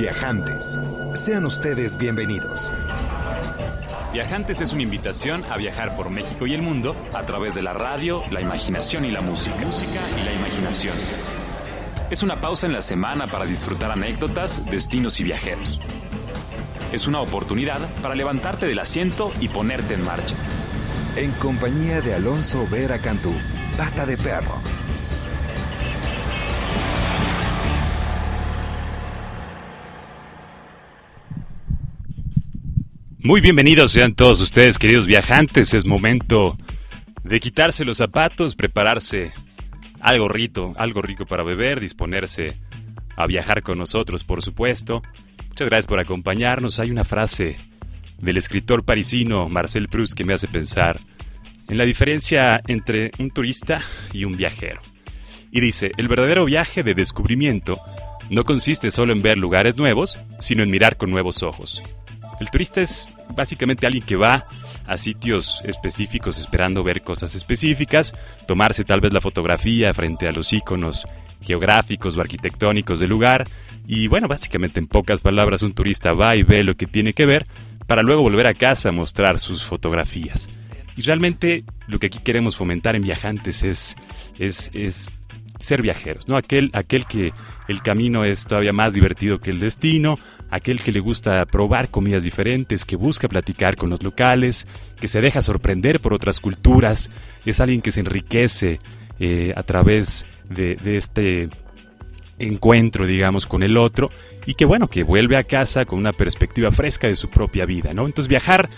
Viajantes. Sean ustedes bienvenidos. Viajantes es una invitación a viajar por México y el mundo a través de la radio, la imaginación y la música. Música y la imaginación. Es una pausa en la semana para disfrutar anécdotas, destinos y viajeros. Es una oportunidad para levantarte del asiento y ponerte en marcha. En compañía de Alonso Vera Cantú, Pata de Perro. Muy bienvenidos sean todos ustedes, queridos viajantes. Es momento de quitarse los zapatos, prepararse algo rico, algo rico para beber, disponerse a viajar con nosotros, por supuesto. Muchas gracias por acompañarnos. Hay una frase del escritor parisino Marcel Proust que me hace pensar en la diferencia entre un turista y un viajero. Y dice, el verdadero viaje de descubrimiento no consiste solo en ver lugares nuevos, sino en mirar con nuevos ojos. El turista es básicamente alguien que va a sitios específicos esperando ver cosas específicas, tomarse tal vez la fotografía frente a los iconos geográficos o arquitectónicos del lugar y bueno, básicamente en pocas palabras un turista va y ve lo que tiene que ver para luego volver a casa a mostrar sus fotografías. Y realmente lo que aquí queremos fomentar en viajantes es, es, es ser viajeros, ¿no? Aquel, aquel que el camino es todavía más divertido que el destino, aquel que le gusta probar comidas diferentes, que busca platicar con los locales, que se deja sorprender por otras culturas, es alguien que se enriquece eh, a través de, de este encuentro, digamos, con el otro y que bueno, que vuelve a casa con una perspectiva fresca de su propia vida, ¿no? Entonces viajar,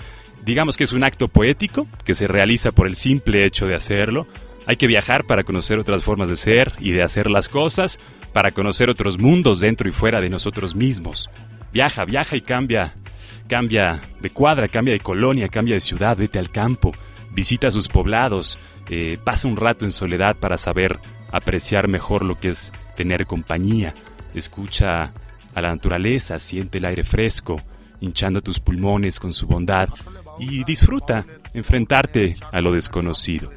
digamos que es un acto poético que se realiza por el simple hecho de hacerlo. Hay que viajar para conocer otras formas de ser y de hacer las cosas, para conocer otros mundos dentro y fuera de nosotros mismos. Viaja, viaja y cambia, cambia de cuadra, cambia de colonia, cambia de ciudad, vete al campo, visita sus poblados, eh, pasa un rato en soledad para saber apreciar mejor lo que es tener compañía. Escucha a la naturaleza, siente el aire fresco, hinchando tus pulmones con su bondad y disfruta enfrentarte a lo desconocido.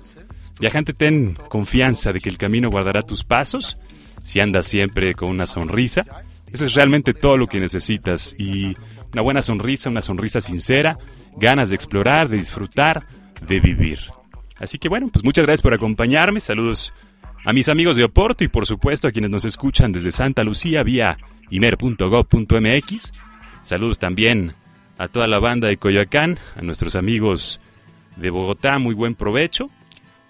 Viajante, ten confianza de que el camino guardará tus pasos si andas siempre con una sonrisa. Eso es realmente todo lo que necesitas y una buena sonrisa, una sonrisa sincera, ganas de explorar, de disfrutar, de vivir. Así que bueno, pues muchas gracias por acompañarme. Saludos a mis amigos de Oporto y por supuesto a quienes nos escuchan desde Santa Lucía vía imer.gov.mx. Saludos también a toda la banda de Coyoacán, a nuestros amigos de Bogotá, muy buen provecho.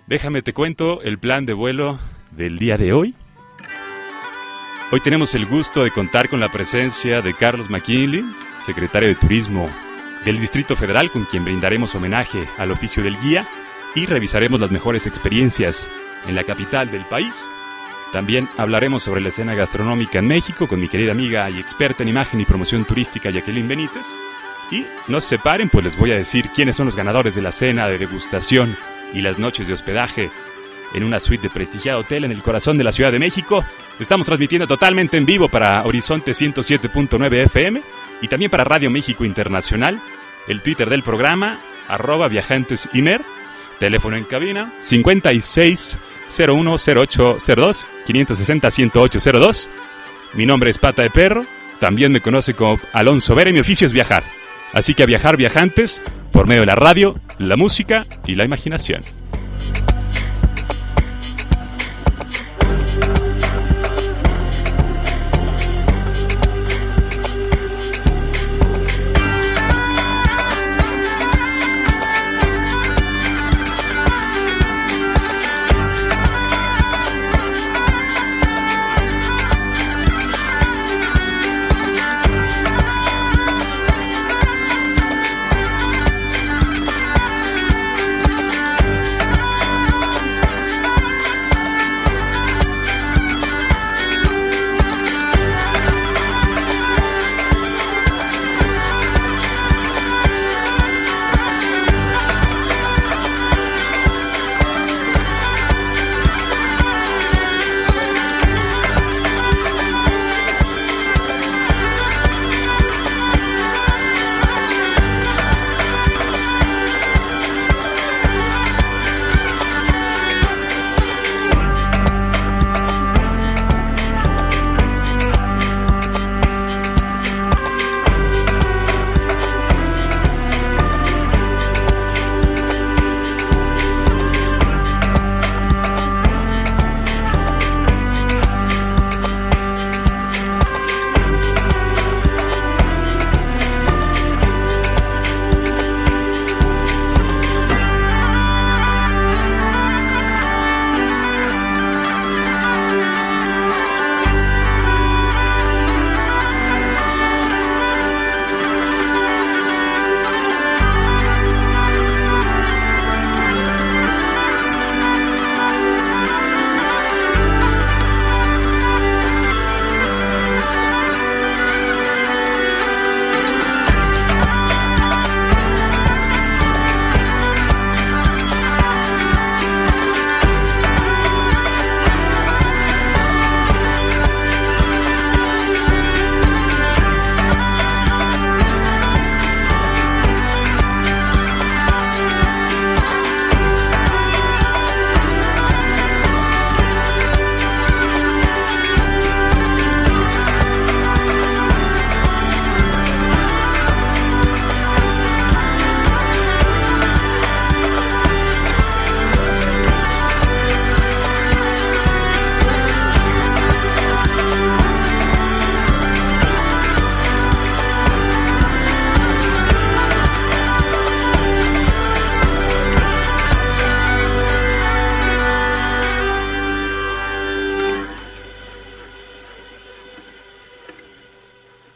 Déjame te cuento el plan de vuelo del día de hoy. Hoy tenemos el gusto de contar con la presencia de Carlos McKinley, secretario de Turismo del Distrito Federal, con quien brindaremos homenaje al oficio del guía y revisaremos las mejores experiencias en la capital del país. También hablaremos sobre la escena gastronómica en México con mi querida amiga y experta en imagen y promoción turística Jacqueline Benítez. Y no se separen, pues les voy a decir quiénes son los ganadores de la cena de degustación y las noches de hospedaje en una suite de prestigiado hotel en el corazón de la Ciudad de México. Estamos transmitiendo totalmente en vivo para Horizonte 107.9 FM y también para Radio México Internacional. El Twitter del programa, arroba viajantesimer. Teléfono en cabina, 56 010802 560 10802. Mi nombre es Pata de Perro. También me conoce como Alonso Vera y mi oficio es viajar. Así que a viajar viajantes por medio de la radio, la música y la imaginación.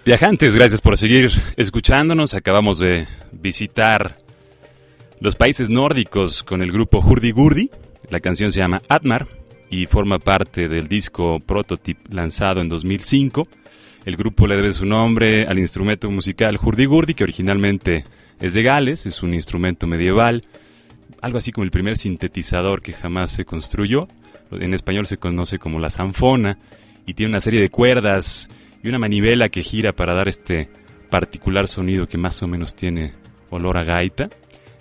Viajantes, gracias por seguir escuchándonos. Acabamos de visitar los países nórdicos con el grupo Hurdy Gurdy. La canción se llama Atmar y forma parte del disco Prototype lanzado en 2005. El grupo le debe su nombre al instrumento musical Hurdy Gurdy, que originalmente es de Gales, es un instrumento medieval, algo así como el primer sintetizador que jamás se construyó. En español se conoce como la zanfona y tiene una serie de cuerdas y una manivela que gira para dar este particular sonido que más o menos tiene olor a gaita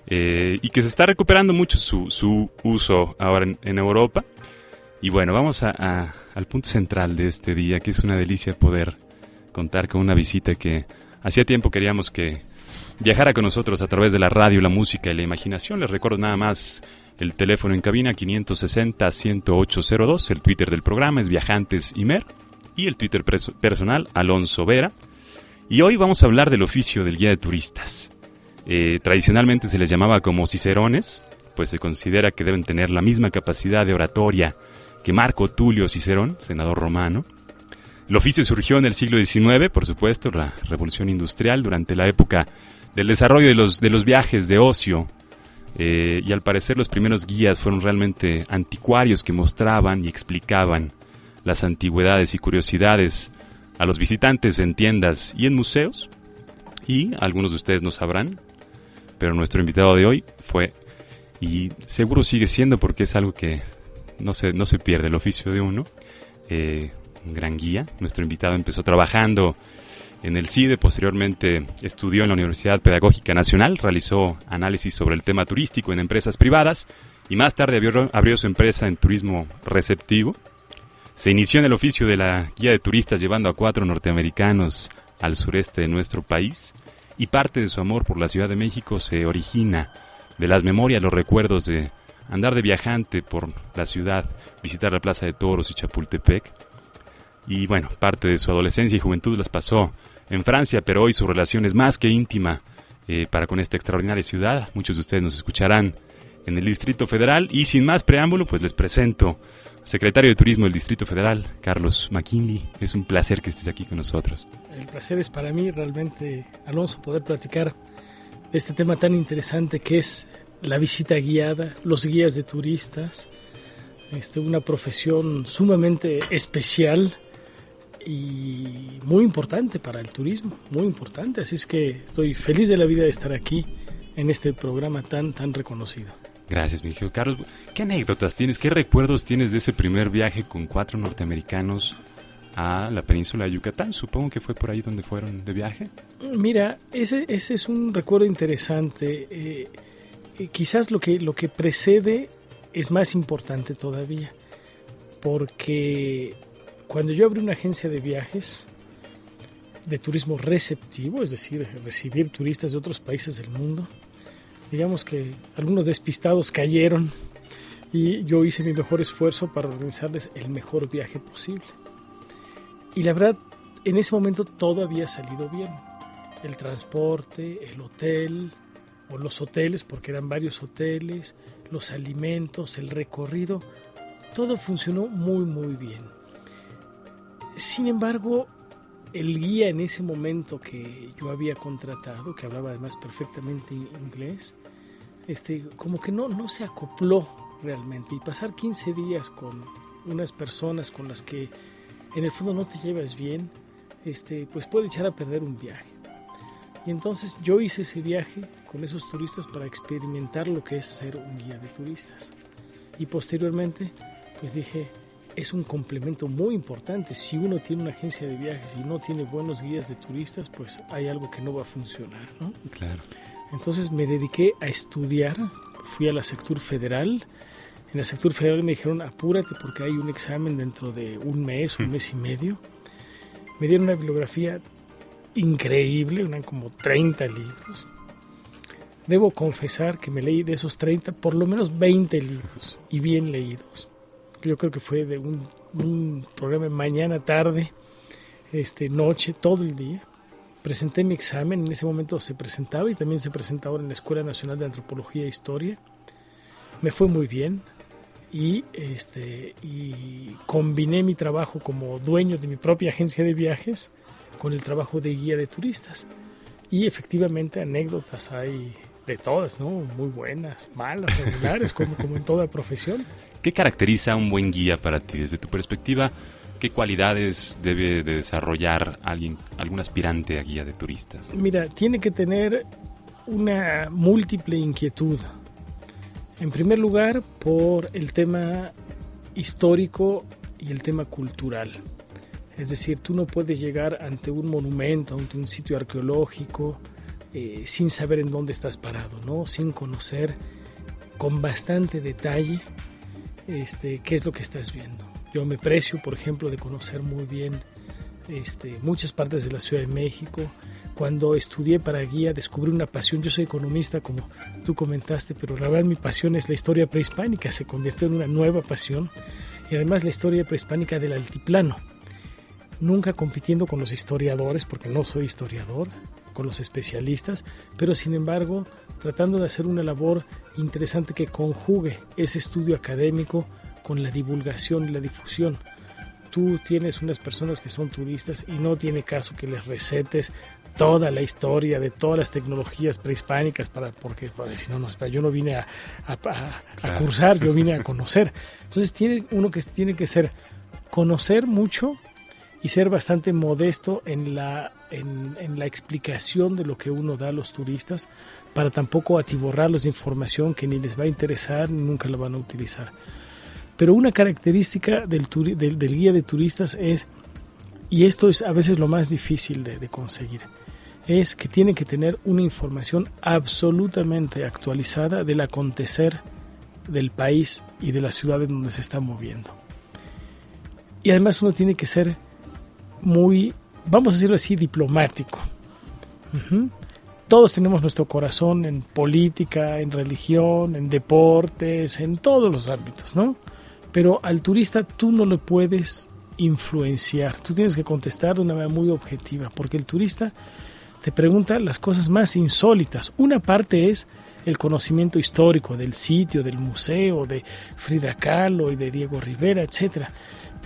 eh, y que se está recuperando mucho su, uso ahora en, Europa. Y bueno, vamos a, al punto central de este día, que es una delicia poder contar con una visita que hacía tiempo queríamos que viajara con nosotros a través de la radio, la música y la imaginación. Les recuerdo nada más el teléfono en cabina 560-10802, el Twitter del programa es Viajantes Imer y el Twitter personal Alonso Vera. Y hoy vamos a hablar del oficio del guía de turistas. Eh, tradicionalmente se les llamaba como cicerones, pues se considera que deben tener la misma capacidad de oratoria que Marco Tulio Cicerón, senador romano. El oficio surgió en el siglo XIX, por supuesto, la revolución industrial, durante la época del desarrollo de los, de los viajes de ocio. Eh, y al parecer los primeros guías fueron realmente anticuarios que mostraban y explicaban las antigüedades y curiosidades a los visitantes en tiendas y en museos. Y algunos de ustedes no sabrán, pero nuestro invitado de hoy fue, y seguro sigue siendo porque es algo que no se, no se pierde el oficio de uno, eh, un gran guía. Nuestro invitado empezó trabajando en el CIDE, posteriormente estudió en la Universidad Pedagógica Nacional, realizó análisis sobre el tema turístico en empresas privadas y más tarde abrió, abrió su empresa en turismo receptivo se inició en el oficio de la guía de turistas llevando a cuatro norteamericanos al sureste de nuestro país y parte de su amor por la Ciudad de México se origina de las memorias, los recuerdos de andar de viajante por la ciudad, visitar la Plaza de Toros y Chapultepec. Y bueno, parte de su adolescencia y juventud las pasó en Francia, pero hoy su relación es más que íntima eh, para con esta extraordinaria ciudad. Muchos de ustedes nos escucharán en el Distrito Federal y sin más preámbulo, pues les presento secretario de Turismo del Distrito Federal, Carlos McKinley. Es un placer que estés aquí con nosotros. El placer es para mí realmente, Alonso, poder platicar este tema tan interesante que es la visita guiada, los guías de turistas, este, una profesión sumamente especial y muy importante para el turismo, muy importante. Así es que estoy feliz de la vida de estar aquí en este programa tan, tan reconocido. Gracias, mi hijo Carlos. ¿Qué anécdotas tienes, qué recuerdos tienes de ese primer viaje con cuatro norteamericanos a la península de Yucatán? Supongo que fue por ahí donde fueron de viaje. Mira, ese, ese es un recuerdo interesante. Eh, eh, quizás lo que, lo que precede es más importante todavía, porque cuando yo abrí una agencia de viajes, de turismo receptivo, es decir, recibir turistas de otros países del mundo, digamos que algunos despistados cayeron y yo hice mi mejor esfuerzo para organizarles el mejor viaje posible. Y la verdad, en ese momento todo había salido bien. El transporte, el hotel, o los hoteles, porque eran varios hoteles, los alimentos, el recorrido, todo funcionó muy, muy bien. Sin embargo, el guía en ese momento que yo había contratado, que hablaba además perfectamente inglés, este, como que no, no se acopló realmente. Y pasar 15 días con unas personas con las que en el fondo no te llevas bien, este, pues puede echar a perder un viaje. Y entonces yo hice ese viaje con esos turistas para experimentar lo que es ser un guía de turistas. Y posteriormente, pues dije, es un complemento muy importante. Si uno tiene una agencia de viajes y no tiene buenos guías de turistas, pues hay algo que no va a funcionar, ¿no? Claro. Entonces me dediqué a estudiar, fui a la Sectur Federal. En la Sectur Federal me dijeron, apúrate porque hay un examen dentro de un mes, un hmm. mes y medio. Me dieron una bibliografía increíble, eran como 30 libros. Debo confesar que me leí de esos 30 por lo menos 20 libros y bien leídos yo creo que fue de un, un programa mañana, tarde, este, noche, todo el día. Presenté mi examen, en ese momento se presentaba y también se presenta ahora en la Escuela Nacional de Antropología e Historia. Me fue muy bien y, este, y combiné mi trabajo como dueño de mi propia agencia de viajes con el trabajo de guía de turistas. Y efectivamente anécdotas hay de todas, ¿no? Muy buenas, malas, regulares, como, como en toda profesión. ¿Qué caracteriza a un buen guía para ti desde tu perspectiva? ¿Qué cualidades debe de desarrollar alguien, algún aspirante a guía de turistas? Mira, tiene que tener una múltiple inquietud. En primer lugar, por el tema histórico y el tema cultural. Es decir, tú no puedes llegar ante un monumento, ante un sitio arqueológico, eh, sin saber en dónde estás parado, ¿no? sin conocer con bastante detalle este, qué es lo que estás viendo. Yo me precio, por ejemplo, de conocer muy bien este, muchas partes de la Ciudad de México. Cuando estudié para guía descubrí una pasión. Yo soy economista, como tú comentaste, pero la verdad mi pasión es la historia prehispánica. Se convirtió en una nueva pasión y además la historia prehispánica del altiplano. Nunca compitiendo con los historiadores, porque no soy historiador, con los especialistas, pero sin embargo tratando de hacer una labor interesante que conjugue ese estudio académico con la divulgación y la difusión. Tú tienes unas personas que son turistas y no tiene caso que les recetes toda la historia de todas las tecnologías prehispánicas para porque si no, no yo no vine a, a, cursar yo vine a conocer entonces tiene uno que tiene que ser conocer mucho y ser bastante modesto en la, en, la explicación de lo que uno da a los turistas para tampoco atiborrarlos de información que ni les va a interesar ni nunca la van a utilizar. Pero una característica del, del, guía de turistas es, y esto es a veces lo más difícil de, de conseguir, es que tiene que tener una información absolutamente actualizada del acontecer del país y de la ciudad en donde se está moviendo. Y además uno tiene que ser muy, vamos a decirlo así, diplomático. Todos tenemos nuestro corazón en política, en religión, en deportes, en todos los ámbitos, ¿no? Pero al turista tú no lo puedes influenciar, tú tienes que contestar de una manera muy objetiva, porque el turista te pregunta las cosas más insólitas. Una parte es el conocimiento histórico del sitio, del museo, de Frida Kahlo y de Diego Rivera, etcétera.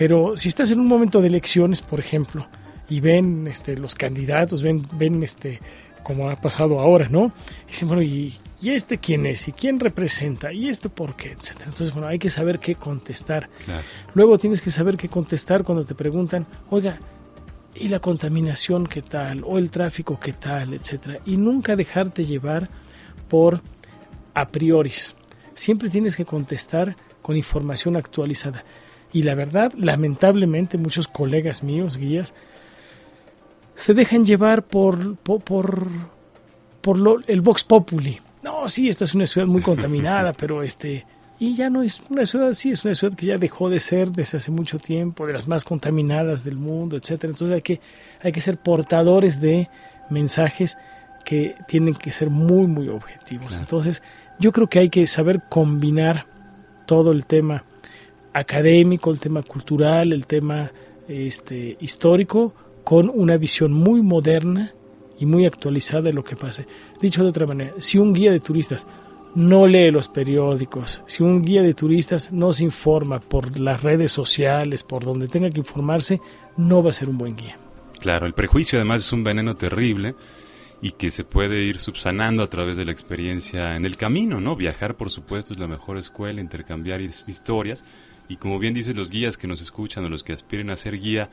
Pero si estás en un momento de elecciones, por ejemplo, y ven este, los candidatos, ven, ven este, como ha pasado ahora, ¿no? Y dicen, bueno, ¿y, este quién es? ¿Y quién representa? ¿Y esto por qué? Etcétera. Entonces, bueno, hay que saber qué contestar. Luego tienes que saber qué contestar cuando te preguntan, oiga, ¿y la contaminación qué tal? ¿O el tráfico qué tal? Etcétera. Y nunca dejarte llevar por a priori. Siempre tienes que contestar con información actualizada. Y la verdad, lamentablemente, muchos colegas míos, guías, se dejan llevar por, por, por, lo, el Vox Populi. No, sí, esta es una ciudad muy contaminada, pero este... Y ya no es una ciudad así, es una ciudad que ya dejó de ser desde hace mucho tiempo, de las más contaminadas del mundo, etcétera. Entonces hay que, hay que ser portadores de mensajes que tienen que ser muy, muy objetivos. Entonces, yo creo que hay que saber combinar todo el tema académico, el tema cultural, el tema este, histórico, con una visión muy moderna y muy actualizada de lo que pase. Dicho de otra manera, si un guía de turistas no lee los periódicos, si un guía de turistas no se informa por las redes sociales, por donde tenga que informarse, no va a ser un buen guía. Claro, el prejuicio además es un veneno terrible y que se puede ir subsanando a través de la experiencia en el camino, ¿no? Viajar, por supuesto, es la mejor escuela, intercambiar historias, y como bien dicen los guías que nos escuchan o los que aspiren a ser guía,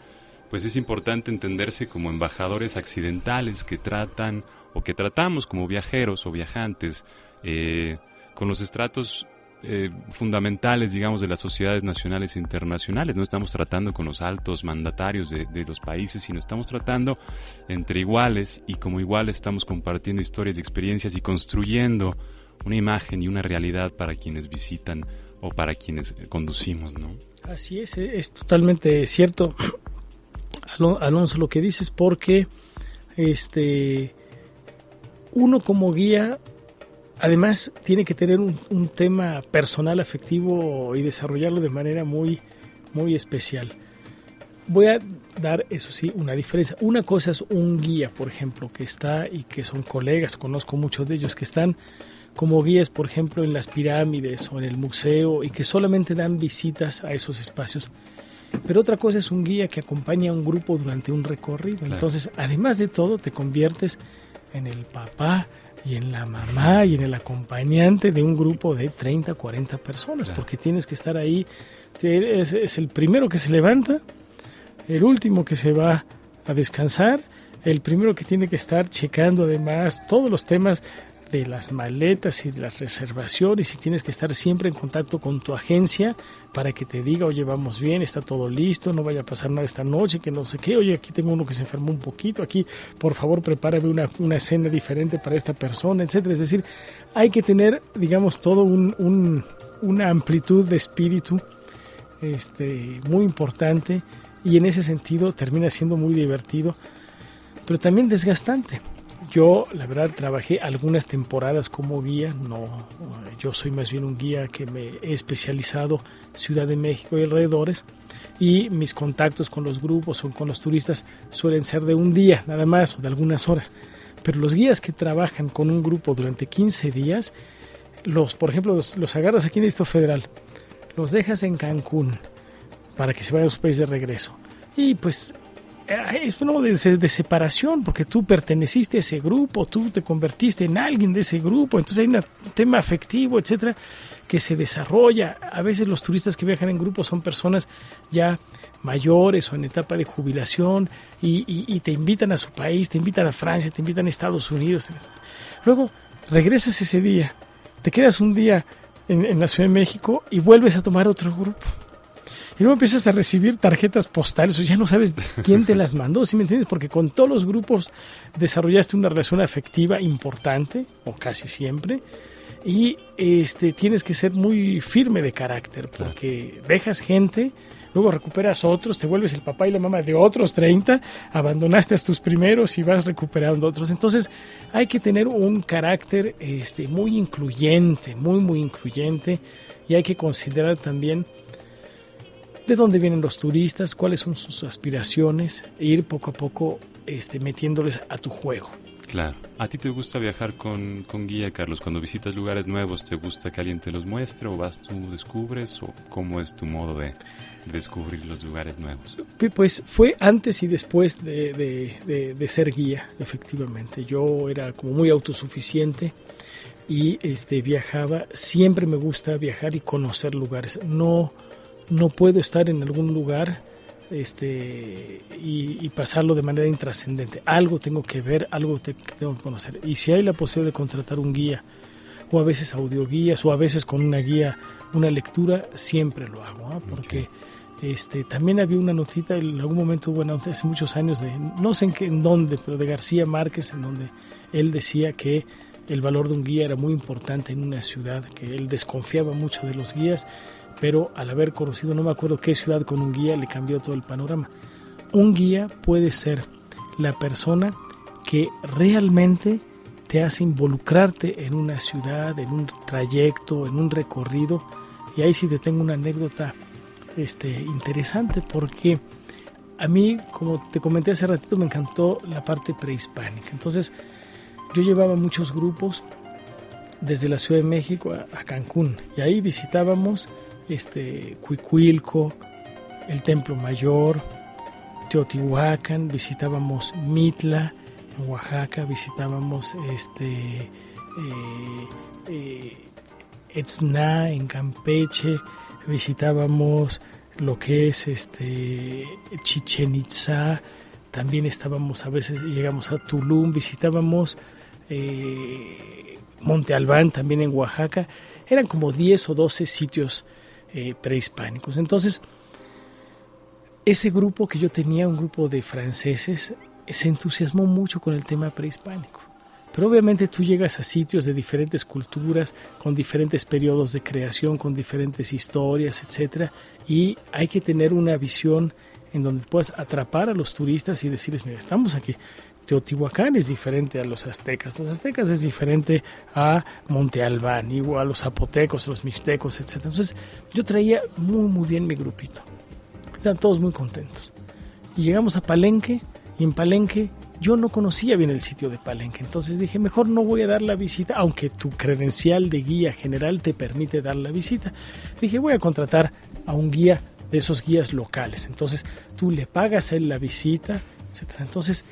pues es importante entenderse como embajadores accidentales que tratan o que tratamos como viajeros o viajantes eh, con los estratos eh, fundamentales, digamos, de las sociedades nacionales e internacionales. No estamos tratando con los altos mandatarios de, de, los países, sino estamos tratando entre iguales y como iguales estamos compartiendo historias y experiencias y construyendo una imagen y una realidad para quienes visitan o para quienes conducimos, ¿no? Así es, eh, es totalmente cierto, Alonso, lo que dices, porque este uno como guía además tiene que tener un, tema personal afectivo y desarrollarlo de manera muy muy especial. Voy a dar, eso sí, una diferencia. Una cosa es un guía, por ejemplo, que está y que son colegas, conozco muchos de ellos que están como guías, por ejemplo, en las pirámides o en el museo y que solamente dan visitas a esos espacios. pero otra cosa es un guía que acompaña a un grupo durante un recorrido. Entonces, además de todo, te conviertes en el papá y en la mamá y en el acompañante de un grupo de 30, 40 personas, porque tienes que estar ahí. Es, es el primero que se levanta, el último que se va a descansar, el primero que tiene que estar checando además todos los temas de las maletas y de las reservaciones y tienes que estar siempre en contacto con tu agencia para que te diga, oye, vamos bien, está todo listo, no vaya a pasar nada esta noche, que no sé qué, oye, aquí tengo uno que se enfermó un poquito, aquí por favor prepárame una, una escena diferente para esta persona, etcétera. Es decir, hay que tener, digamos, todo un, una amplitud de espíritu este, muy importante y en ese sentido termina siendo muy divertido, pero también desgastante yo, la verdad, trabajé algunas temporadas como guía, no, yo soy más bien un guía que me he especializado Ciudad de México y alrededores, y mis contactos con los grupos o con los turistas suelen ser de un día nada más o de algunas horas. Pero los guías que trabajan con un grupo durante 15 días, los, por ejemplo, los, los agarras aquí en el Distrito Federal, los dejas en Cancún para que se vayan a su país de regreso. Y pues es uno de, de, separación, porque tú perteneciste a ese grupo, tú te convertiste en alguien de ese grupo, entonces hay un tema afectivo, etcétera, que se desarrolla. A veces los turistas que viajan en grupo son personas ya mayores o en etapa de jubilación y, te invitan a su país, te invitan a Francia, te invitan a Estados Unidos. Luego regresas ese día, te quedas un día en la Ciudad de México y vuelves a tomar otro grupo y luego empiezas a recibir tarjetas postales, o ya no sabes quién te las mandó, ¿sí me entiendes? Porque con todos los grupos desarrollaste una relación afectiva importante, o casi siempre, y este, tienes que ser muy firme de carácter, porque dejas gente, luego recuperas otros, te vuelves el papá y la mamá de otros 30, abandonaste a tus primeros y vas recuperando otros. Entonces hay que tener un carácter este, muy incluyente, muy, muy incluyente, y hay que considerar también de dónde vienen los turistas, cuáles son sus aspiraciones e ir poco a poco este, metiéndoles a tu juego. Claro. ¿A ti te gusta viajar con, con, guía, Carlos? Cuando visitas lugares nuevos, ¿te gusta que alguien te los muestre o vas tú, descubres? ¿O cómo es tu modo de descubrir los lugares nuevos? Pues fue antes y después de, de, de ser guía, efectivamente. Yo era como muy autosuficiente y este, viajaba. Siempre me gusta viajar y conocer lugares. No no puedo estar en algún lugar este, y, pasarlo de manera intrascendente. Algo tengo que ver, algo tengo que conocer. Y si hay la posibilidad de contratar un guía, o a veces audioguías, o a veces con una guía, una lectura, siempre lo hago, ¿ah? porque este, también había una notita, en algún momento, bueno, hace muchos años, de no sé en, qué, en dónde, pero de García Márquez, en donde él decía que el valor de un guía era muy importante en una ciudad, que él desconfiaba mucho de los guías pero al haber conocido no me acuerdo qué ciudad con un guía le cambió todo el panorama. Un guía puede ser la persona que realmente te hace involucrarte en una ciudad, en un trayecto, en un recorrido. Y ahí sí te tengo una anécdota este, interesante porque a mí, como te comenté hace ratito, me encantó la parte prehispánica. Entonces, yo llevaba muchos grupos desde la Ciudad de México a, a Cancún y ahí visitábamos este, Cuicuilco, el Templo Mayor, Teotihuacán, visitábamos Mitla en Oaxaca, visitábamos este, eh, eh, en Campeche, visitábamos lo que es este, Chichen Itza, también estábamos, a veces llegamos a Tulum, visitábamos eh, Monte Albán también en Oaxaca, eran como 10 o 12 sitios eh, prehispánicos. Entonces, ese grupo que yo tenía, un grupo de franceses, se entusiasmó mucho con el tema prehispánico. Pero obviamente tú llegas a sitios de diferentes culturas, con diferentes periodos de creación, con diferentes historias, etcétera, y hay que tener una visión en donde puedas atrapar a los turistas y decirles, mira, estamos aquí. Teotihuacán es diferente a los aztecas, los aztecas es diferente a Monte Albán, igual a los zapotecos, los mixtecos, etc. Entonces yo traía muy muy bien mi grupito. Están todos muy contentos. Y llegamos a Palenque y en Palenque yo no conocía bien el sitio de Palenque, entonces dije, mejor no voy a dar la visita, aunque tu credencial de guía general te permite dar la visita. Dije, voy a contratar a un guía de esos guías locales. Entonces tú le pagas a él la visita, etcétera. Entonces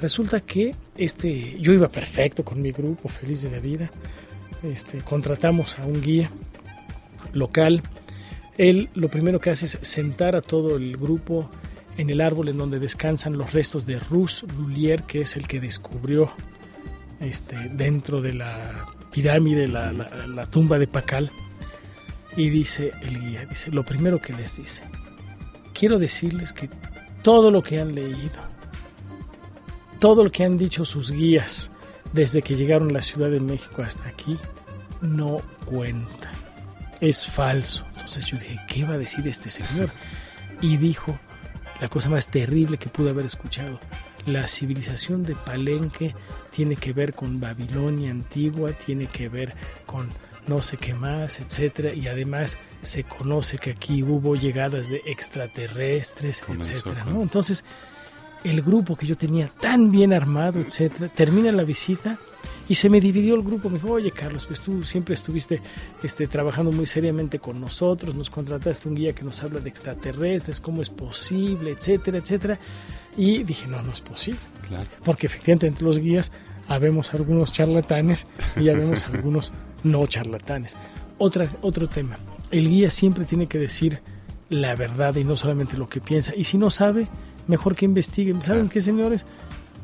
resulta que este, yo iba perfecto con mi grupo, feliz de la vida. Este, contratamos a un guía local. Él lo primero que hace es sentar a todo el grupo en el árbol en donde descansan los restos de Rus Lulier, que es el que descubrió este, dentro de la pirámide, la, la, tumba de Pacal. Y dice el guía, dice, lo primero que les dice, quiero decirles que todo lo que han leído, todo lo que han dicho sus guías desde que llegaron a la Ciudad de México hasta aquí, no cuenta. Es falso. Entonces yo dije, ¿qué va a decir este señor? Y dijo la cosa más terrible que pude haber escuchado. La civilización de Palenque tiene que ver con Babilonia antigua, tiene que ver con no sé qué más, etcétera, y además se conoce que aquí hubo llegadas de extraterrestres, etcétera, ¿no? Entonces, el grupo que yo tenía tan bien armado, etcétera, termina la visita y se me dividió el grupo. Me dijo, oye Carlos, pues tú siempre estuviste este, trabajando muy seriamente con nosotros, nos contrataste un guía que nos habla de extraterrestres, cómo es posible, etcétera, etcétera. Y dije, no, no es posible. Porque efectivamente entre los guías habemos algunos charlatanes y habemos algunos no charlatanes. Otra, otro tema, el guía siempre tiene que decir la verdad y no solamente lo que piensa. Y si no sabe, mejor que investiguen. ¿Saben qué, señores?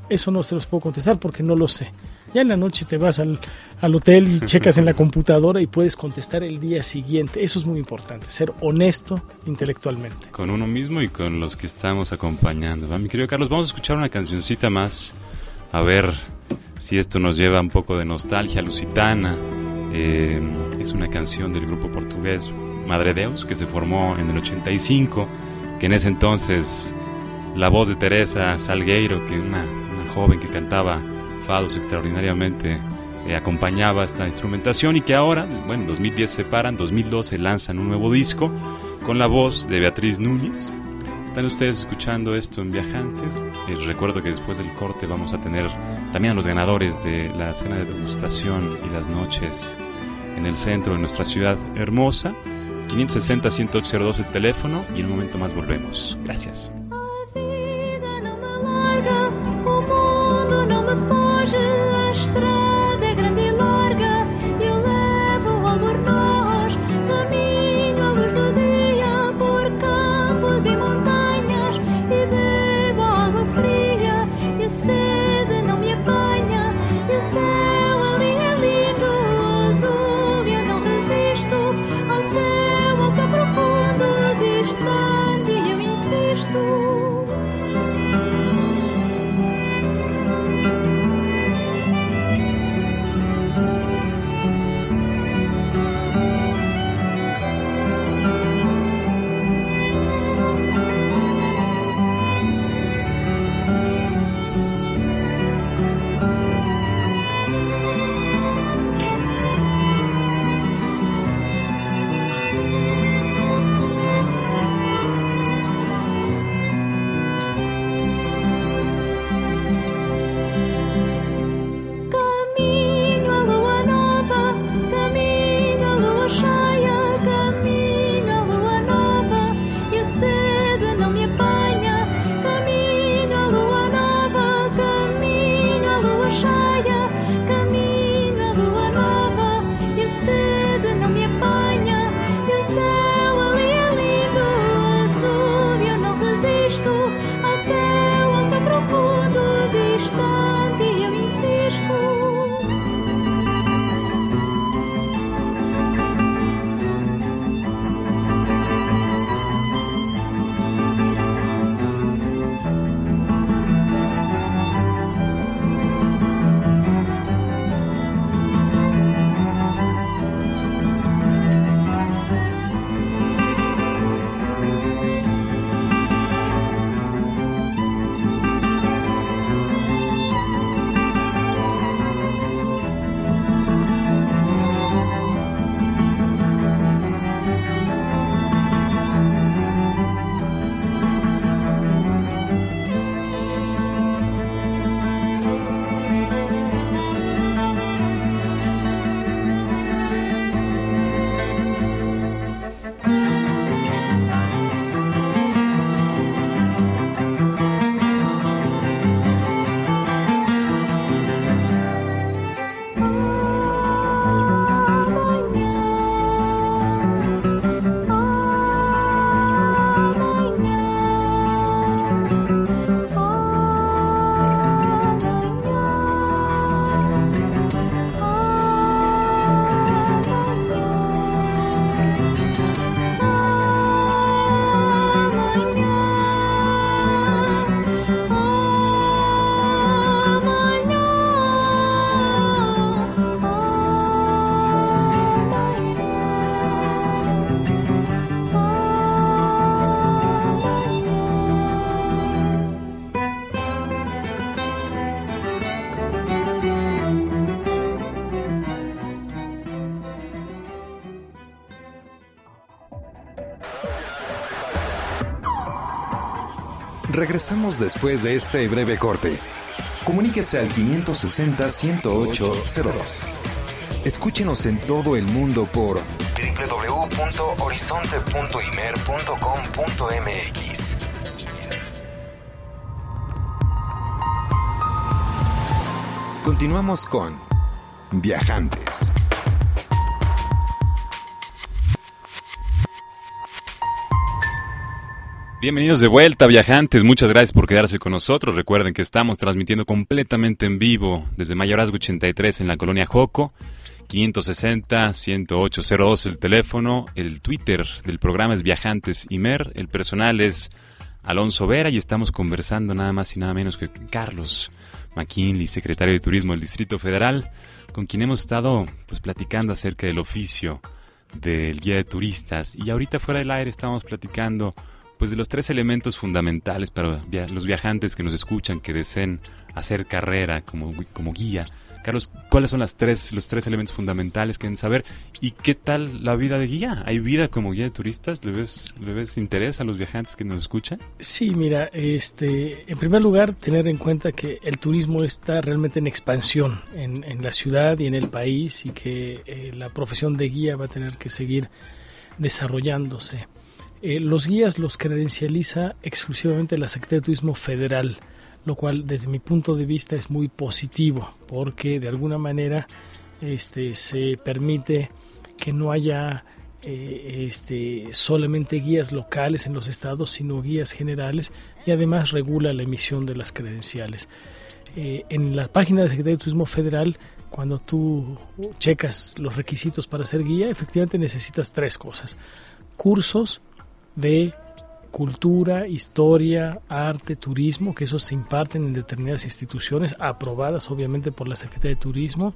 Eso no se los puedo contestar porque no lo sé. Ya en la noche te vas al, al, hotel y checas en la computadora y puedes contestar el día siguiente. Eso es muy importante, ser honesto intelectualmente. Con uno mismo y con los que estamos acompañando. Mi querido Carlos, vamos a escuchar una cancioncita más. A ver si esto nos lleva un poco de nostalgia lusitana. Eh, es una canción del grupo portugués Madre Deus que se formó en el 85, que en ese entonces la voz de Teresa Salgueiro, que una, una joven que cantaba fados extraordinariamente, eh, acompañaba esta instrumentación y que ahora, bueno, en 2010 se separan, 2012 lanzan un nuevo disco con la voz de Beatriz Núñez. Están ustedes escuchando esto en Viajantes. Les recuerdo que después del corte vamos a tener también a los ganadores de la cena de degustación y las noches en el centro de nuestra ciudad hermosa. 560-10802 el teléfono y en un momento más volvemos. Gracias. Regresamos después de este breve corte. Comuníquese al 560-108-02. Escúchenos en todo el mundo por www.horizonte.imer.com.mx. Continuamos con Viajantes. Bienvenidos de vuelta, viajantes. Muchas gracias por quedarse con nosotros. Recuerden que estamos transmitiendo completamente en vivo desde Mayorazgo 83 en la colonia Joco. 560-10802 el teléfono. El Twitter del programa es Viajantes Imer. El personal es Alonso Vera y estamos conversando nada más y nada menos que Carlos McKinley, secretario de Turismo del Distrito Federal, con quien hemos estado pues, platicando acerca del oficio del guía de turistas. Y ahorita fuera del aire estamos platicando pues de los tres elementos fundamentales para los viajantes que nos escuchan, que deseen hacer carrera como, como guía. Carlos, ¿cuáles son las tres, los tres elementos fundamentales que deben saber? ¿Y qué tal la vida de guía? ¿Hay vida como guía de turistas? ¿Le ves, ¿Le ves interés a los viajantes que nos escuchan? Sí, mira, este, en primer lugar, tener en cuenta que el turismo está realmente en expansión en, en la ciudad y en el país y que eh, la profesión de guía va a tener que seguir desarrollándose. Eh, los guías los credencializa exclusivamente la Secretaría de Turismo Federal, lo cual desde mi punto de vista es muy positivo, porque de alguna manera este, se permite que no haya eh, este, solamente guías locales en los estados, sino guías generales y además regula la emisión de las credenciales. Eh, en la página de Secretaría de Turismo Federal, cuando tú checas los requisitos para ser guía, efectivamente necesitas tres cosas. Cursos, de cultura, historia, arte, turismo, que esos se imparten en determinadas instituciones, aprobadas obviamente por la Secretaría de Turismo.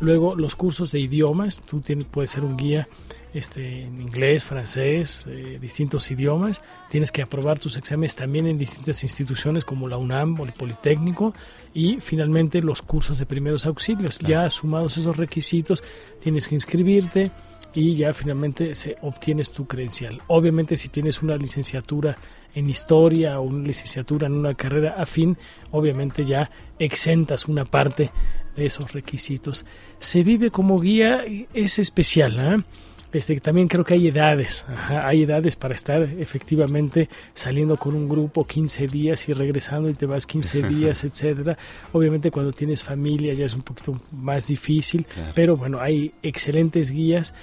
Luego los cursos de idiomas, tú tienes, puedes ser un guía este, en inglés, francés, eh, distintos idiomas. Tienes que aprobar tus exámenes también en distintas instituciones como la UNAM o el Politécnico. Y finalmente los cursos de primeros auxilios. Ya sumados esos requisitos, tienes que inscribirte y ya finalmente se obtienes tu credencial. Obviamente si tienes una licenciatura en historia o una licenciatura en una carrera afín, obviamente ya exentas una parte de esos requisitos. Se vive como guía, es especial, ¿eh? Este, también creo que hay edades, hay edades para estar efectivamente saliendo con un grupo 15 días y regresando y te vas 15 días, etcétera. Obviamente cuando tienes familia ya es un poquito más difícil, pero bueno, hay excelentes guías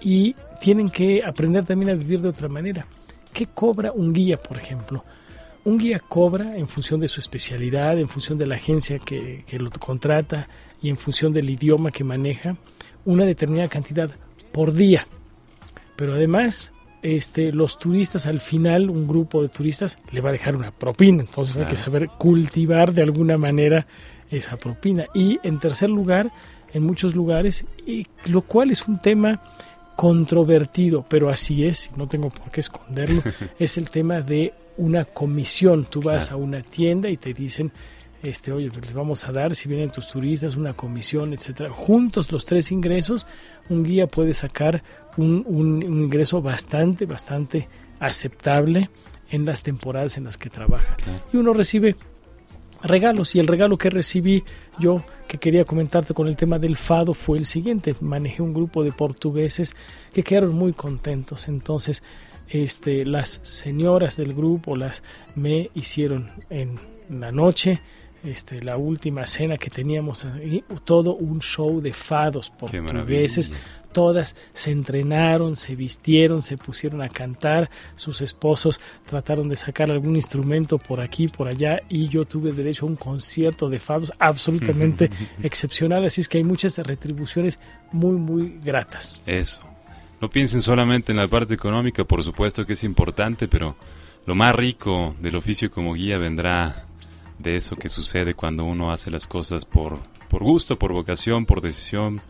y tienen que aprender también a vivir de otra manera. ¿Qué cobra un guía, por ejemplo? Un guía cobra en función de su especialidad, en función de la agencia que, lo contrata y en función del idioma que maneja, una determinada cantidad por día. Pero además, este, los turistas al final, un grupo de turistas le va a dejar una propina, entonces hay que saber cultivar de alguna manera esa propina. Y en tercer lugar, en muchos lugares, y lo cual es un tema controvertido, pero así es, no tengo por qué esconderlo, es el tema de una comisión. Tú vas a una tienda y te dicen, este, oye, pues les vamos a dar, si vienen tus turistas, una comisión, etcétera. Juntos los tres ingresos, un guía puede sacar un, un ingreso bastante, bastante aceptable en las temporadas en las que trabaja. Y uno recibe regalos y el regalo que recibí yo que quería comentarte con el tema del fado fue el siguiente. Manejé un grupo de portugueses que quedaron muy contentos. Entonces este las señoras del grupo las me hicieron en la noche este, la última cena que teníamos, todo un show de fados portugueses, todas se entrenaron, se vistieron, se pusieron a cantar, sus esposos trataron de sacar algún instrumento por aquí, por allá, y yo tuve derecho a un concierto de fados absolutamente excepcional, así es que hay muchas retribuciones muy, muy gratas. Eso. No piensen solamente en la parte económica, por supuesto que es importante, pero lo más rico del oficio como guía vendrá de eso que sucede cuando uno hace las cosas por, por gusto, por vocación, por decisión,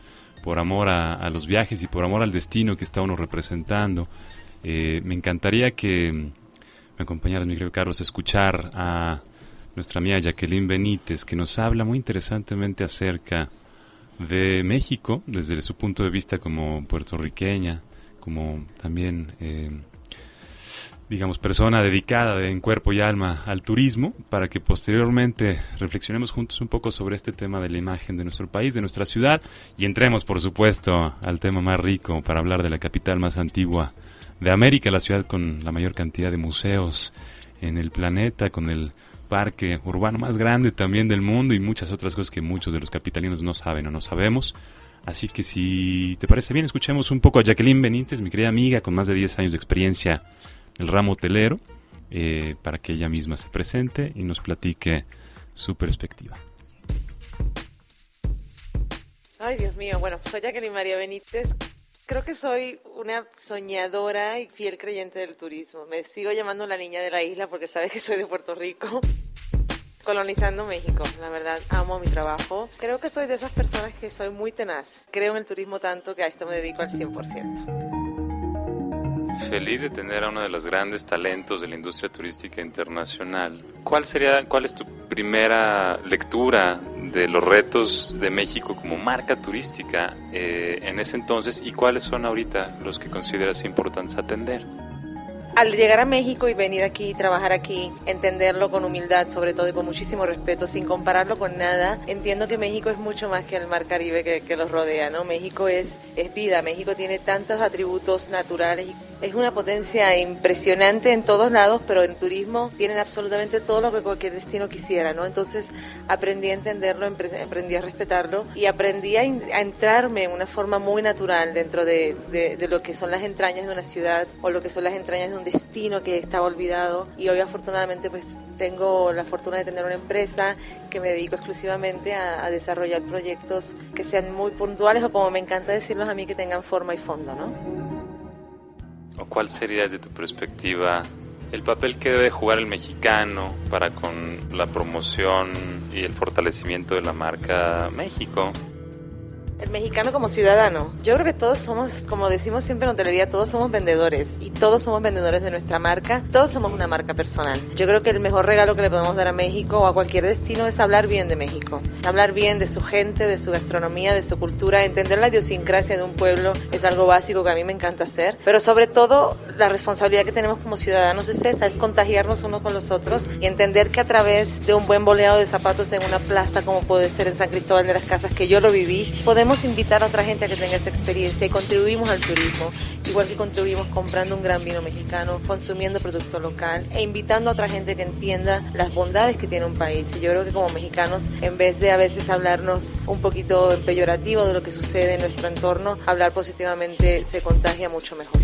por amor a, los viajes y por amor al destino que está uno representando. Eh, me encantaría que me acompañaras, mi querido Carlos, a escuchar a nuestra amiga Jacqueline Benítez, que nos habla muy interesantemente acerca de México, desde su punto de vista como puertorriqueña, como también eh, digamos, persona dedicada en cuerpo y alma al turismo, para que posteriormente reflexionemos juntos un poco sobre este tema de la imagen de nuestro país, de nuestra ciudad, y entremos, por supuesto, al tema más rico para hablar de la capital más antigua de América, la ciudad con la mayor cantidad de museos en el planeta, con el parque urbano más grande también del mundo y muchas otras cosas que muchos de los capitalinos no saben o no sabemos. Así que si te parece bien, escuchemos un poco a Jacqueline Benítez, mi querida amiga con más de 10 años de experiencia en el ramo hotelero, eh, para que ella misma se presente y nos platique su perspectiva. Ay, Dios mío, bueno, soy Jacqueline María Benítez. Creo que soy una soñadora y fiel creyente del turismo. Me sigo llamando la niña de la isla porque sabes que soy de Puerto Rico. Colonizando México, la verdad, amo mi trabajo. Creo que soy de esas personas que soy muy tenaz. Creo en el turismo tanto que a esto me dedico al 100%. Feliz de tener a uno de los grandes talentos de la industria turística internacional. ¿Cuál sería, cuál es tu primera lectura de los retos de México como marca turística eh, en ese entonces y cuáles son ahorita los que consideras importantes atender? Al llegar a México y venir aquí, trabajar aquí, entenderlo con humildad, sobre todo y con muchísimo respeto, sin compararlo con nada, entiendo que México es mucho más que el mar Caribe que, que los rodea, ¿no? México es, es vida, México tiene tantos atributos naturales es una potencia impresionante en todos lados, pero en turismo tienen absolutamente todo lo que cualquier destino quisiera, ¿no? Entonces aprendí a entenderlo, aprendí a respetarlo y aprendí a, entrarme en una forma muy natural dentro de, de, lo que son las entrañas de una ciudad o lo que son las entrañas de un destino que estaba olvidado. Y hoy afortunadamente pues tengo la fortuna de tener una empresa que me dedico exclusivamente a, desarrollar proyectos que sean muy puntuales o como me encanta decirlos a mí que tengan forma y fondo, ¿no? o cuál sería desde tu perspectiva el papel que debe jugar el mexicano para con la promoción y el fortalecimiento de la marca México? El mexicano como ciudadano. Yo creo que todos somos, como decimos siempre en hotelería, todos somos vendedores y todos somos vendedores de nuestra marca. Todos somos una marca personal. Yo creo que el mejor regalo que le podemos dar a México o a cualquier destino es hablar bien de México. Hablar bien de su gente, de su gastronomía, de su cultura. Entender la idiosincrasia de un pueblo es algo básico que a mí me encanta hacer. Pero sobre todo, la responsabilidad que tenemos como ciudadanos es esa, es contagiarnos unos con los otros y entender que a través de un buen boleado de zapatos en una plaza como puede ser en San Cristóbal de las Casas, que yo lo viví, podemos invitar a otra gente a que tenga esa experiencia y contribuimos al turismo, igual que contribuimos comprando un gran vino mexicano, consumiendo producto local e invitando a otra gente que entienda las bondades que tiene un país. Y yo creo que como mexicanos, en vez de a veces hablarnos un poquito en peyorativo de lo que sucede en nuestro entorno, hablar positivamente se contagia mucho mejor.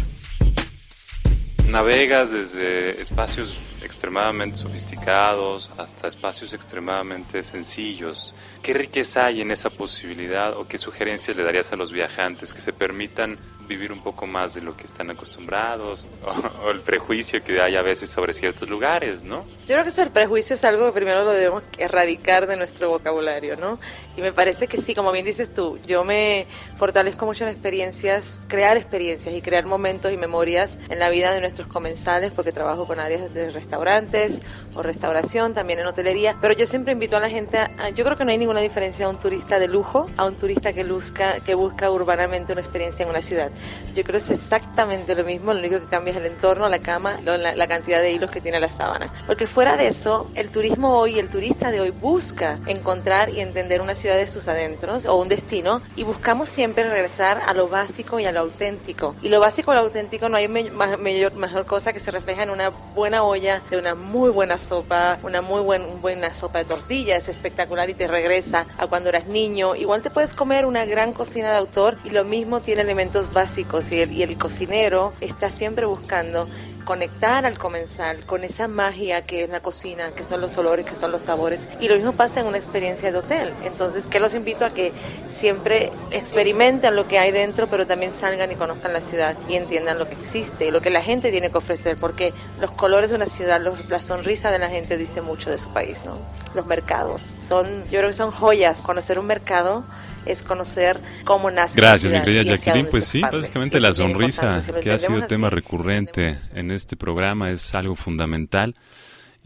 Navegas desde espacios extremadamente sofisticados hasta espacios extremadamente sencillos. ¿Qué riqueza hay en esa posibilidad o qué sugerencias le darías a los viajantes que se permitan vivir un poco más de lo que están acostumbrados o, el prejuicio que hay a veces sobre ciertos lugares, ¿no? Yo creo que eso el prejuicio es algo que primero lo debemos erradicar de nuestro vocabulario, ¿no? Y me parece que sí, como bien dices tú, yo me fortalezco mucho en experiencias, crear experiencias y crear momentos y memorias en la vida de nuestros comensales porque trabajo con áreas de restaurantes o restauración, también en hotelería, pero yo siempre invito a la gente, a, yo creo que no hay ninguna diferencia a un turista de lujo a un turista que busca, que busca urbanamente una experiencia en una ciudad. Yo creo que es exactamente lo mismo, lo único que cambia es el entorno, la cama, la, cantidad de hilos que tiene la sábana. Porque fuera de eso, el turismo hoy, el turista de hoy busca encontrar y entender una ciudad de sus adentros o un destino y buscamos siempre regresar a lo básico y a lo auténtico. Y lo básico y lo auténtico no hay mayor, mejor cosa que se refleja en una buena olla de una muy buena sopa, una muy buen, buena sopa de tortillas, es espectacular y te regresa a cuando eras niño. Igual te puedes comer una gran cocina de autor y lo mismo tiene elementos básicos y el, cocinero está siempre buscando conectar al comensal con esa magia que es la cocina, que son los olores, que son los sabores. Y lo mismo pasa en una experiencia de hotel. Entonces, que los invito a que siempre experimenten lo que hay dentro, pero también salgan y conozcan la ciudad y entiendan lo que existe y lo que la gente tiene que ofrecer, porque los colores de una ciudad, la sonrisa de la gente dice mucho de su país, ¿no? Los mercados son, yo creo que son joyas. Conocer un mercado es conocer cómo nace. Gracias, mi querida Jacqueline. Pues sí, básicamente la sonrisa, que ha sido tema recurrente en este programa, es algo fundamental.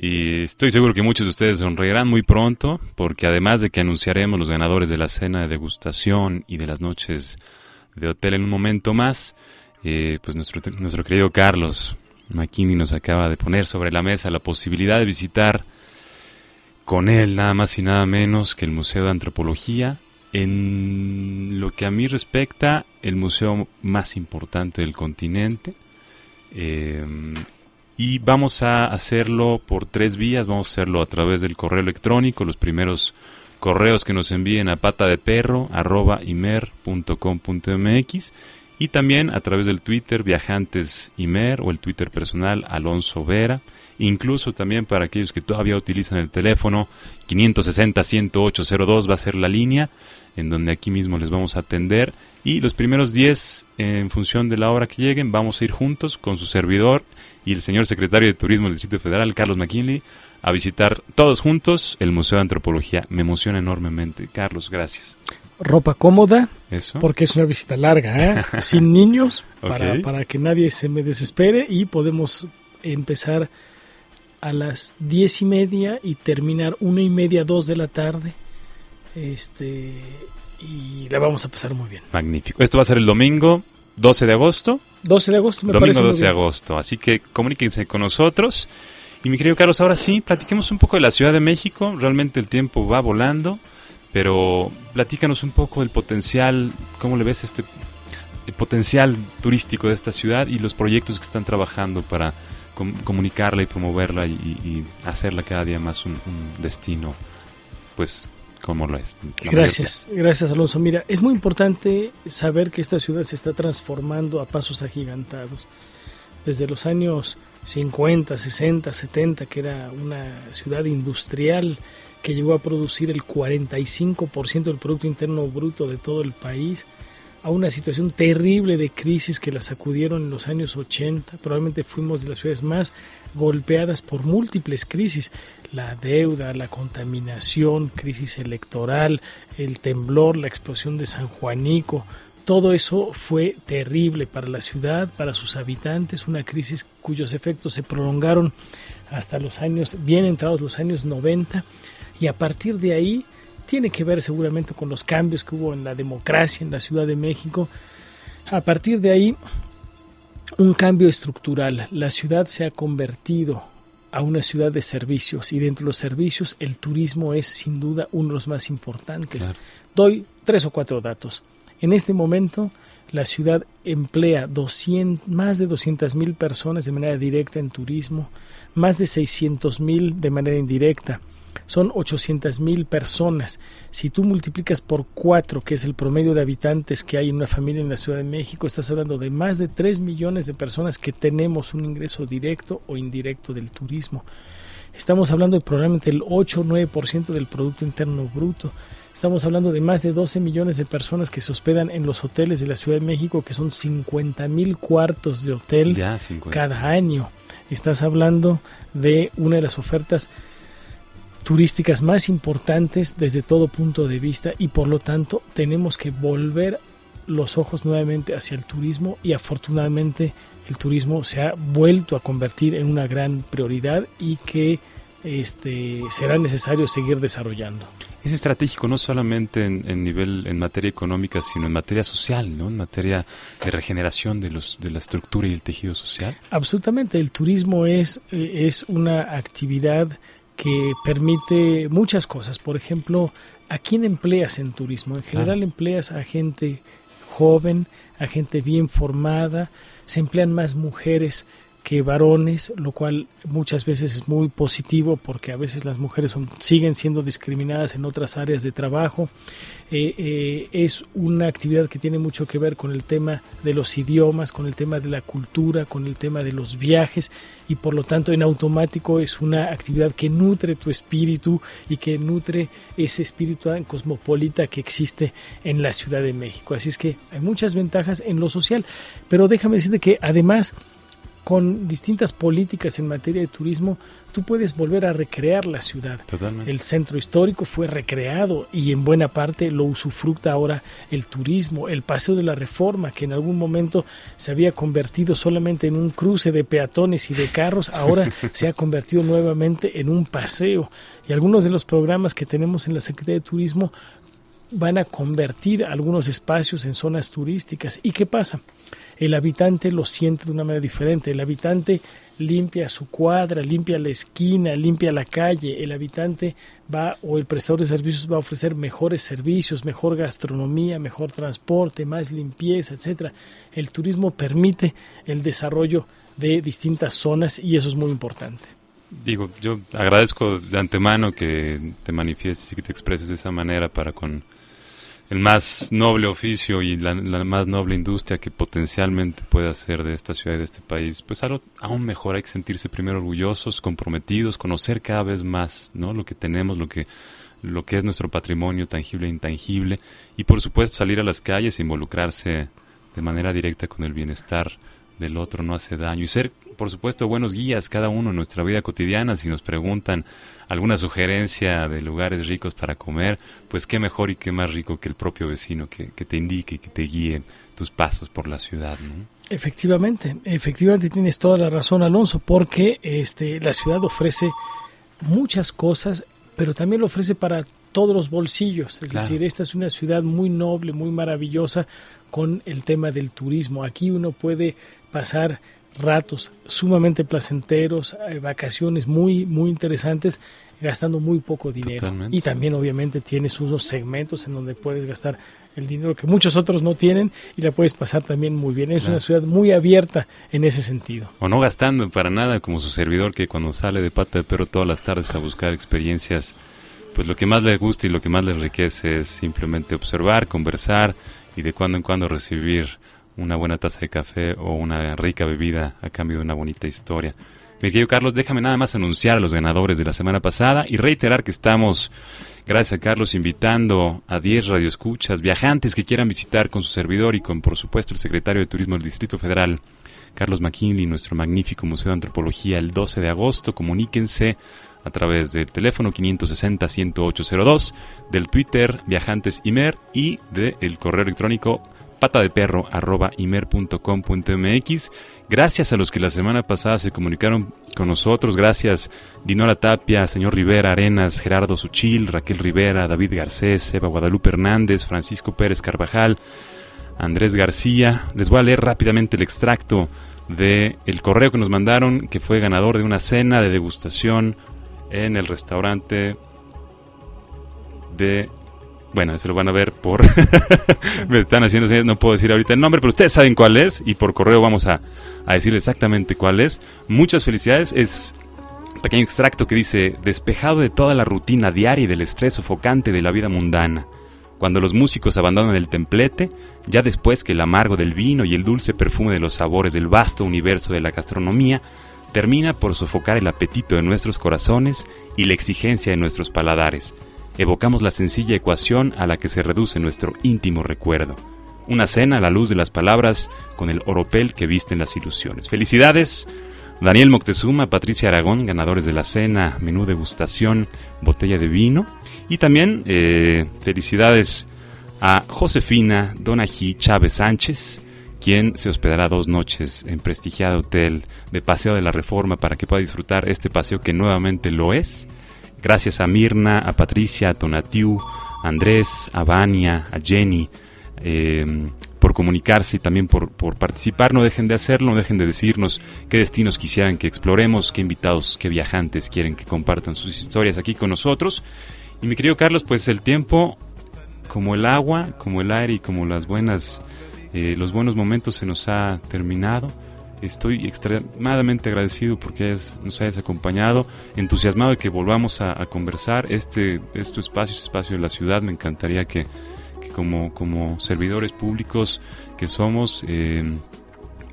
Y estoy seguro que muchos de ustedes sonreirán muy pronto, porque además de que anunciaremos los ganadores de la cena de degustación y de las noches de hotel en un momento más, eh, pues nuestro, nuestro querido Carlos McKinney nos acaba de poner sobre la mesa la posibilidad de visitar con él nada más y nada menos que el Museo de Antropología, en lo que a mí respecta, el museo más importante del continente. Eh, y vamos a hacerlo por tres vías. Vamos a hacerlo a través del correo electrónico. Los primeros correos que nos envíen a pata de perro y también a través del Twitter Viajantes Imer o el Twitter personal Alonso Vera. Incluso también para aquellos que todavía utilizan el teléfono 560-10802 va a ser la línea en donde aquí mismo les vamos a atender. Y los primeros 10, en función de la hora que lleguen, vamos a ir juntos con su servidor y el señor secretario de Turismo del Distrito Federal, Carlos McKinley, a visitar todos juntos el Museo de Antropología. Me emociona enormemente. Carlos, gracias. Ropa cómoda, Eso. porque es una visita larga, ¿eh? sin niños, para, para que nadie se me desespere y podemos empezar a las diez y media y terminar una y media, dos de la tarde. Este y la vamos a pasar muy bien. Magnífico. Esto va a ser el domingo 12 de agosto. 12 de agosto me domingo parece muy 12 de agosto. Así que comuníquense con nosotros. Y mi querido Carlos, ahora sí, platiquemos un poco de la Ciudad de México. Realmente el tiempo va volando, pero platícanos un poco del potencial, cómo le ves este el potencial turístico de esta ciudad y los proyectos que están trabajando para com- comunicarla y promoverla y, hacerla cada día más un, destino, pues, como lo es. Gracias, gracias Alonso. Mira, es muy importante saber que esta ciudad se está transformando a pasos agigantados. Desde los años 50, 60, 70, que era una ciudad industrial que llegó a producir el 45% del Producto Interno Bruto de todo el país, a una situación terrible de crisis que la sacudieron en los años 80. Probablemente fuimos de las ciudades más golpeadas por múltiples crisis, la deuda, la contaminación, crisis electoral, el temblor, la explosión de San Juanico, todo eso fue terrible para la ciudad, para sus habitantes, una crisis cuyos efectos se prolongaron hasta los años, bien entrados los años 90, y a partir de ahí tiene que ver seguramente con los cambios que hubo en la democracia en la Ciudad de México. A partir de ahí, un cambio estructural. La ciudad se ha convertido a una ciudad de servicios y dentro de los servicios el turismo es sin duda uno de los más importantes. Claro. Doy tres o cuatro datos. En este momento la ciudad emplea 200, más de 200 mil personas de manera directa en turismo, más de 600 mil de manera indirecta. Son 800 mil personas. Si tú multiplicas por cuatro, que es el promedio de habitantes que hay en una familia en la Ciudad de México, estás hablando de más de 3 millones de personas que tenemos un ingreso directo o indirecto del turismo. Estamos hablando de probablemente el 8 o 9% del Producto Interno Bruto. Estamos hablando de más de 12 millones de personas que se hospedan en los hoteles de la Ciudad de México, que son 50 mil cuartos de hotel Ya, 50. cada año. Estás hablando de una de las ofertas turísticas más importantes desde todo punto de vista y por lo tanto tenemos que volver los ojos nuevamente hacia el turismo y afortunadamente el turismo se ha vuelto a convertir en una gran prioridad y que este, será necesario seguir desarrollando. Es estratégico no solamente en, en nivel, en materia económica, sino en materia social, ¿no? En materia de regeneración de los, de la estructura y el tejido social. Absolutamente, el turismo es, eh, es una actividad que permite muchas cosas. Por ejemplo, ¿a quién empleas en turismo? En general empleas a gente joven, a gente bien formada, se emplean más mujeres que varones, lo cual muchas veces es muy positivo porque a veces las mujeres siguen siendo discriminadas en otras áreas de trabajo. Eh, eh, es una actividad que tiene mucho que ver con el tema de los idiomas, con el tema de la cultura, con el tema de los viajes y por lo tanto en automático es una actividad que nutre tu espíritu y que nutre ese espíritu cosmopolita que existe en la Ciudad de México. Así es que hay muchas ventajas en lo social, pero déjame decirte que además con distintas políticas en materia de turismo, tú puedes volver a recrear la ciudad. Totalmente. El centro histórico fue recreado y en buena parte lo usufructa ahora el turismo, el paseo de la reforma, que en algún momento se había convertido solamente en un cruce de peatones y de carros, ahora se ha convertido nuevamente en un paseo. Y algunos de los programas que tenemos en la Secretaría de Turismo van a convertir algunos espacios en zonas turísticas. ¿Y qué pasa? El habitante lo siente de una manera diferente. El habitante limpia su cuadra, limpia la esquina, limpia la calle. El habitante va o el prestador de servicios va a ofrecer mejores servicios, mejor gastronomía, mejor transporte, más limpieza, etcétera. El turismo permite el desarrollo de distintas zonas y eso es muy importante. Digo, yo agradezco de antemano que te manifiestes y que te expreses de esa manera para con el más noble oficio y la, más noble industria que potencialmente puede hacer de esta ciudad y de este país, pues algo aún mejor. Hay que sentirse primero orgullosos, comprometidos, conocer cada vez más, ¿no? Lo que tenemos, lo que lo que es nuestro patrimonio tangible e intangible y por supuesto salir a las calles e involucrarse de manera directa con el bienestar del otro no hace daño. Y ser por supuesto buenos guías cada uno en nuestra vida cotidiana. Si nos preguntan alguna sugerencia de lugares ricos para comer, pues qué mejor y qué más rico que el propio vecino que, te indique y que te guíe tus pasos por la ciudad. Efectivamente, efectivamente tienes toda la razón, Alonso, porque este, la ciudad ofrece muchas cosas, pero también lo ofrece para todos los bolsillos. Es decir, esta es una ciudad muy noble, muy maravillosa con el tema del turismo. Aquí uno puede pasar ratos sumamente placenteros, eh, vacaciones muy, muy interesantes, gastando muy poco dinero. Y también obviamente tienes unos segmentos en donde puedes gastar el dinero que muchos otros no tienen y la puedes pasar también muy bien. Es una ciudad muy abierta en ese sentido. O no gastando para nada como su servidor que cuando sale de pata de perro todas las tardes a buscar experiencias, pues lo que más le gusta y lo que más le enriquece es simplemente observar, conversar y de cuando en cuando recibir una buena taza de café o una rica bebida a cambio de una bonita historia. Mi querido Carlos, déjame nada más anunciar a los ganadores de la semana pasada y reiterar que estamos, gracias a Carlos, invitando a 10 radioescuchas, viajantes que quieran visitar con su servidor y con, por supuesto, el secretario de Turismo del Distrito Federal, Carlos McKinley, nuestro magnífico Museo de Antropología, el 12 de agosto. Comuníquense a través del teléfono 560-10802, del Twitter Viajantes Imer y del correo electrónico patadeperro.imer.com.mx. Gracias a los que la semana pasada se comunicaron con nosotros. Gracias Dinora Tapia, señor Rivera Arenas, Gerardo Suchil, Raquel Rivera, David Garcés, Eva Guadalupe Hernández, Francisco Pérez Carvajal, Andrés García. Les voy a leer rápidamente el extracto de correo que nos mandaron, que fue ganador de una cena de degustación en el restaurante de bueno, se lo van a ver por... me están haciendo... No puedo decir ahorita el nombre, pero ustedes saben cuál es y por correo vamos a, a decir exactamente cuál es. Muchas felicidades. Es un pequeño extracto que dice, despejado de toda la rutina diaria y del estrés sofocante de la vida mundana. Cuando los músicos abandonan el templete, ya después que el amargo del vino y el dulce perfume de los sabores del vasto universo de la gastronomía termina por sofocar el apetito de nuestros corazones y la exigencia de nuestros paladares evocamos la sencilla ecuación a la que se reduce nuestro íntimo recuerdo. Una cena a la luz de las palabras con el oropel que visten las ilusiones. Felicidades, Daniel Moctezuma, Patricia Aragón, ganadores de la cena, menú degustación, botella de vino. Y también eh, felicidades a Josefina Donají Chávez Sánchez, quien se hospedará dos noches en prestigiado hotel de Paseo de la Reforma para que pueda disfrutar este paseo que nuevamente lo es Gracias a Mirna, a Patricia, a Tonatiu, a Andrés, a Vania, a Jenny, em, por comunicarse y también por, por, participar. No dejen de hacerlo, no dejen de decirnos qué destinos quisieran que exploremos, qué invitados, qué viajantes quieren que compartan sus historias aquí con nosotros. Y mi querido Carlos, pues el tiempo, como el agua, como el aire y como las buenas, eh, los buenos momentos se nos ha terminado. Estoy extremadamente agradecido porque nos hayas acompañado, entusiasmado de que volvamos a, conversar. Este, este espacio, este espacio de la ciudad, me encantaría que, como, como servidores públicos que somos, eh,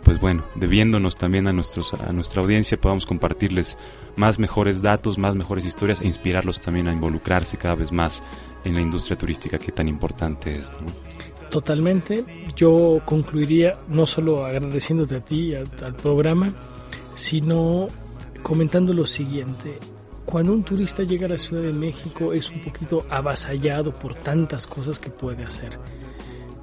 pues bueno, debiéndonos también a, nuestros, a nuestra audiencia, podamos compartirles más mejores datos, más mejores historias e inspirarlos también a involucrarse cada vez más en la industria turística que tan importante es. Totalmente. Yo concluiría no solo agradeciéndote a ti, al, al programa, sino comentando lo siguiente. Cuando un turista llega a la Ciudad de México es un poquito avasallado por tantas cosas que puede hacer.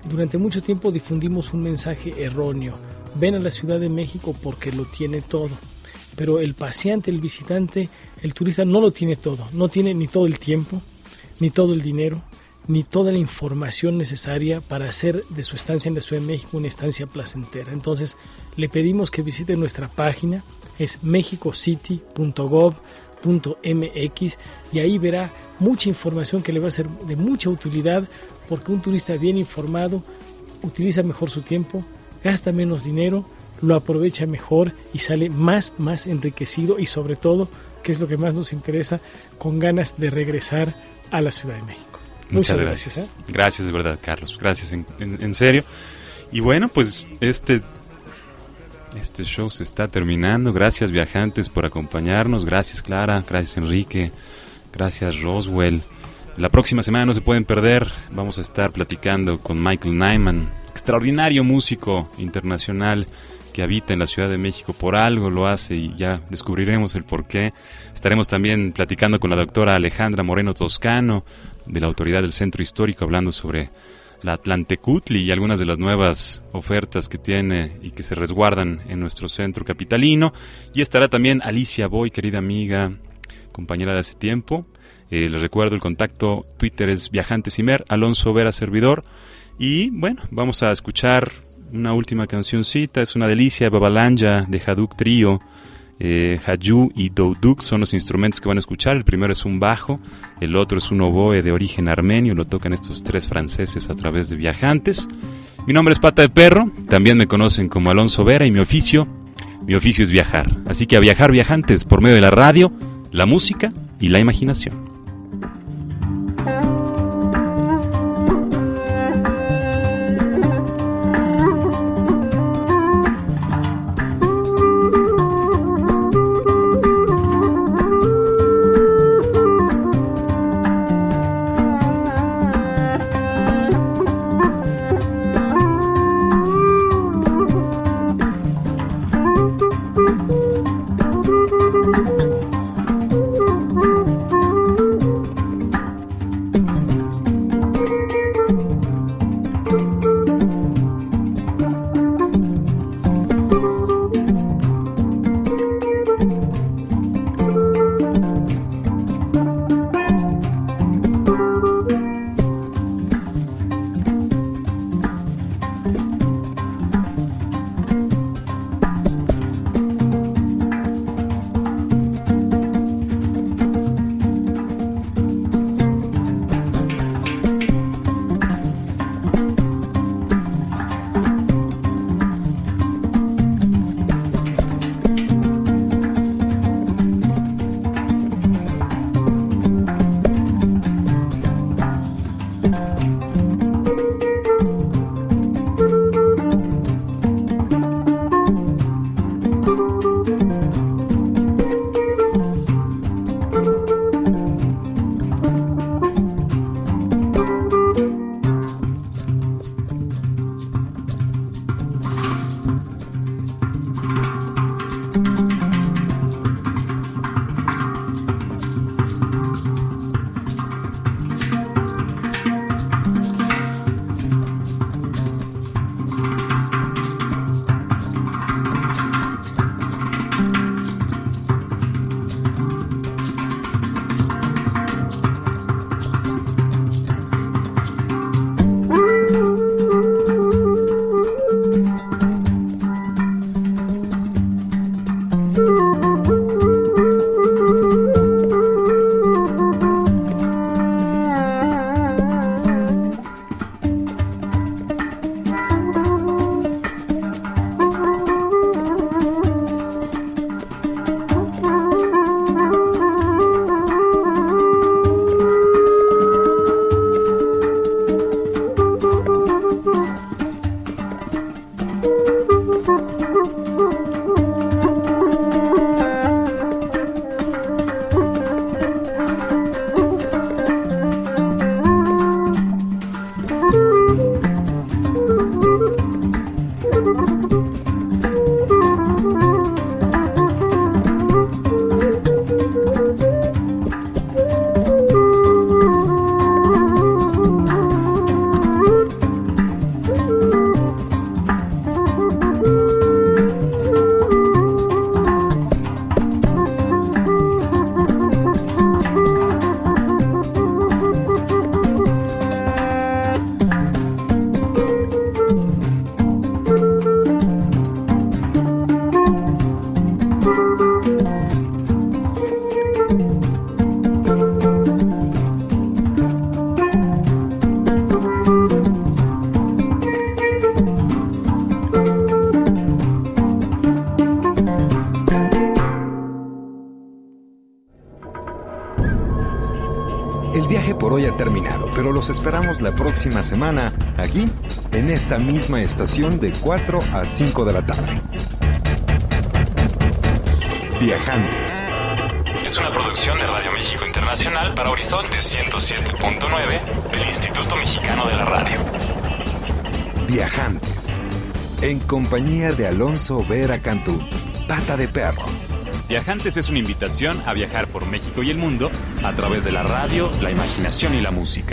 Durante mucho tiempo difundimos un mensaje erróneo. Ven a la Ciudad de México porque lo tiene todo. Pero el paseante, el visitante, el turista no lo tiene todo. No tiene ni todo el tiempo, ni todo el dinero, ni toda la información necesaria para hacer de su estancia en la Ciudad de México una estancia placentera. Entonces, le pedimos que visite nuestra página, es mexicocity.gov.mx y ahí verá mucha información que le va a ser de mucha utilidad porque un turista bien informado utiliza mejor su tiempo, gasta menos dinero, lo aprovecha mejor y sale más, más enriquecido y sobre todo, que es lo que más nos interesa, con ganas de regresar a la Ciudad de México. Muchas, gracias. Gracias, ¿eh? gracias de verdad, Carlos. Gracias en, en, serio. Y bueno, pues este, este show se está terminando. Gracias viajantes por acompañarnos. Gracias Clara. Gracias Enrique. Gracias Roswell. La próxima semana no se pueden perder. Vamos a estar platicando con Michael Nyman, extraordinario músico internacional que habita en la Ciudad de México por algo lo hace y ya descubriremos el por qué. Estaremos también platicando con la doctora Alejandra Moreno Toscano de la Autoridad del Centro Histórico hablando sobre la Atlantecutli y algunas de las nuevas ofertas que tiene y que se resguardan en nuestro centro capitalino. Y estará también Alicia Boy, querida amiga, compañera de hace tiempo. Eh, les recuerdo el contacto Twitter es Viajantesimer, Alonso Vera Servidor. Y bueno, vamos a escuchar una última cancioncita, es una delicia, Babalanja de Haduk Trio. Eh, y Douduk son los instrumentos que van a escuchar. El primero es un bajo, el otro es un oboe de origen armenio, lo tocan estos tres franceses a través de viajantes. Mi nombre es Pata de Perro, también me conocen como Alonso Vera y mi oficio, mi oficio es viajar. Así que a viajar viajantes por medio de la radio, la música y la imaginación. Próxima semana aquí, en esta misma estación de 4 a 5 de la tarde. Viajantes. Es una producción de Radio México Internacional para Horizonte 107.9 del Instituto Mexicano de la Radio. Viajantes. En compañía de Alonso Vera Cantú, Pata de Perro. Viajantes es una invitación a viajar por México y el mundo a través de la radio, la imaginación y la música.